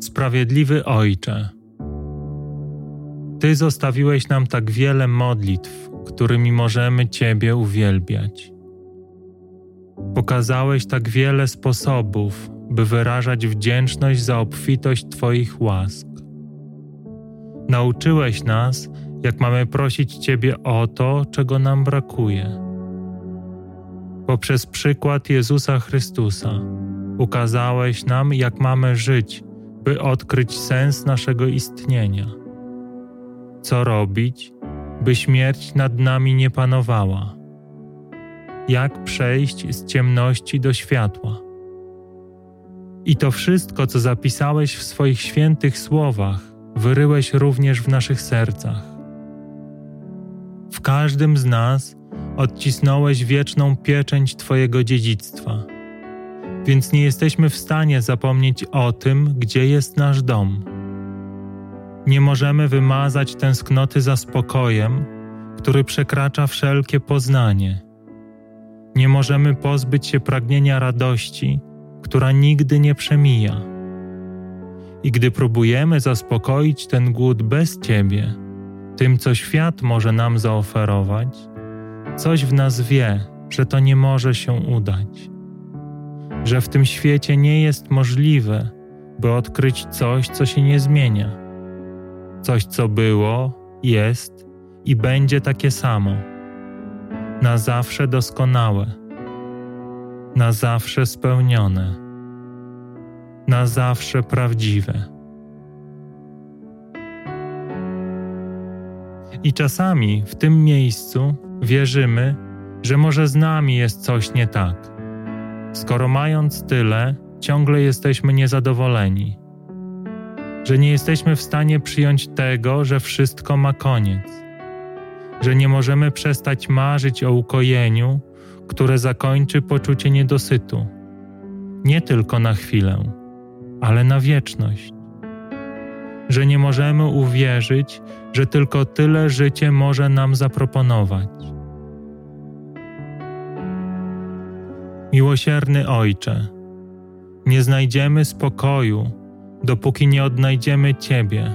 Sprawiedliwy Ojcze, Ty zostawiłeś nam tak wiele modlitw, którymi możemy Ciebie uwielbiać. Pokazałeś tak wiele sposobów, by wyrażać wdzięczność za obfitość Twoich łask. Nauczyłeś nas, jak mamy prosić Ciebie o to, czego nam brakuje. Poprzez przykład Jezusa Chrystusa ukazałeś nam, jak mamy żyć, by odkryć sens naszego istnienia. Co robić, by śmierć nad nami nie panowała? Jak przejść z ciemności do światła? I to wszystko, co zapisałeś w swoich świętych słowach, wyryłeś również w naszych sercach. W każdym z nas odcisnąłeś wieczną pieczęć Twojego dziedzictwa, więc nie jesteśmy w stanie zapomnieć o tym, gdzie jest nasz dom. Nie możemy wymazać tęsknoty za spokojem, który przekracza wszelkie poznanie. Nie możemy pozbyć się pragnienia radości, która nigdy nie przemija. I gdy próbujemy zaspokoić ten głód bez Ciebie, tym, co świat może nam zaoferować, coś w nas wie, że to nie może się udać, że w tym świecie nie jest możliwe, by odkryć coś, co się nie zmienia, coś, co było, jest i będzie takie samo, na zawsze doskonałe, na zawsze spełnione, na zawsze prawdziwe. I czasami w tym miejscu wierzymy, że może z nami jest coś nie tak. Skoro mając tyle, ciągle jesteśmy niezadowoleni, że nie jesteśmy w stanie przyjąć tego, że wszystko ma koniec, że nie możemy przestać marzyć o ukojeniu, które zakończy poczucie niedosytu, nie tylko na chwilę, ale na wieczność. Że nie możemy uwierzyć, że tylko tyle życie może nam zaproponować. Miłosierny Ojcze, nie znajdziemy spokoju, dopóki nie odnajdziemy Ciebie.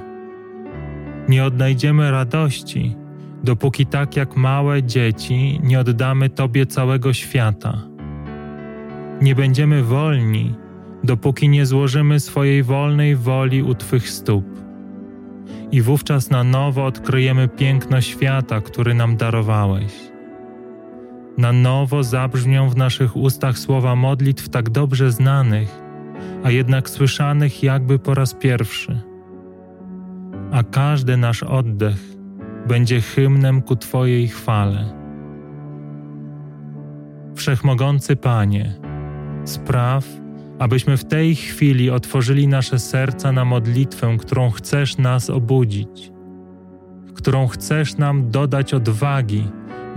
Nie odnajdziemy radości, dopóki tak jak małe dzieci nie oddamy Tobie całego świata. Nie będziemy wolni, dopóki nie złożymy swojej wolnej woli u Twych stóp. I wówczas na nowo odkryjemy piękno świata, który nam darowałeś. Na nowo zabrzmią w naszych ustach słowa modlitw tak dobrze znanych, a jednak słyszanych jakby po raz pierwszy. A każdy nasz oddech będzie hymnem ku Twojej chwale. Wszechmogący Panie, spraw, abyśmy w tej chwili otworzyli nasze serca na modlitwę, którą chcesz nas obudzić, którą chcesz nam dodać odwagi,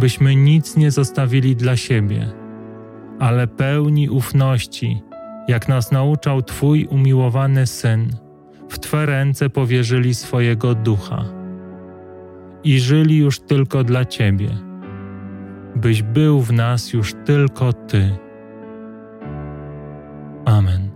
byśmy nic nie zostawili dla siebie, ale pełni ufności, jak nas nauczał Twój umiłowany Syn, w Twe ręce powierzyli swojego ducha i żyli już tylko dla Ciebie, byś był w nas już tylko Ty. Amen.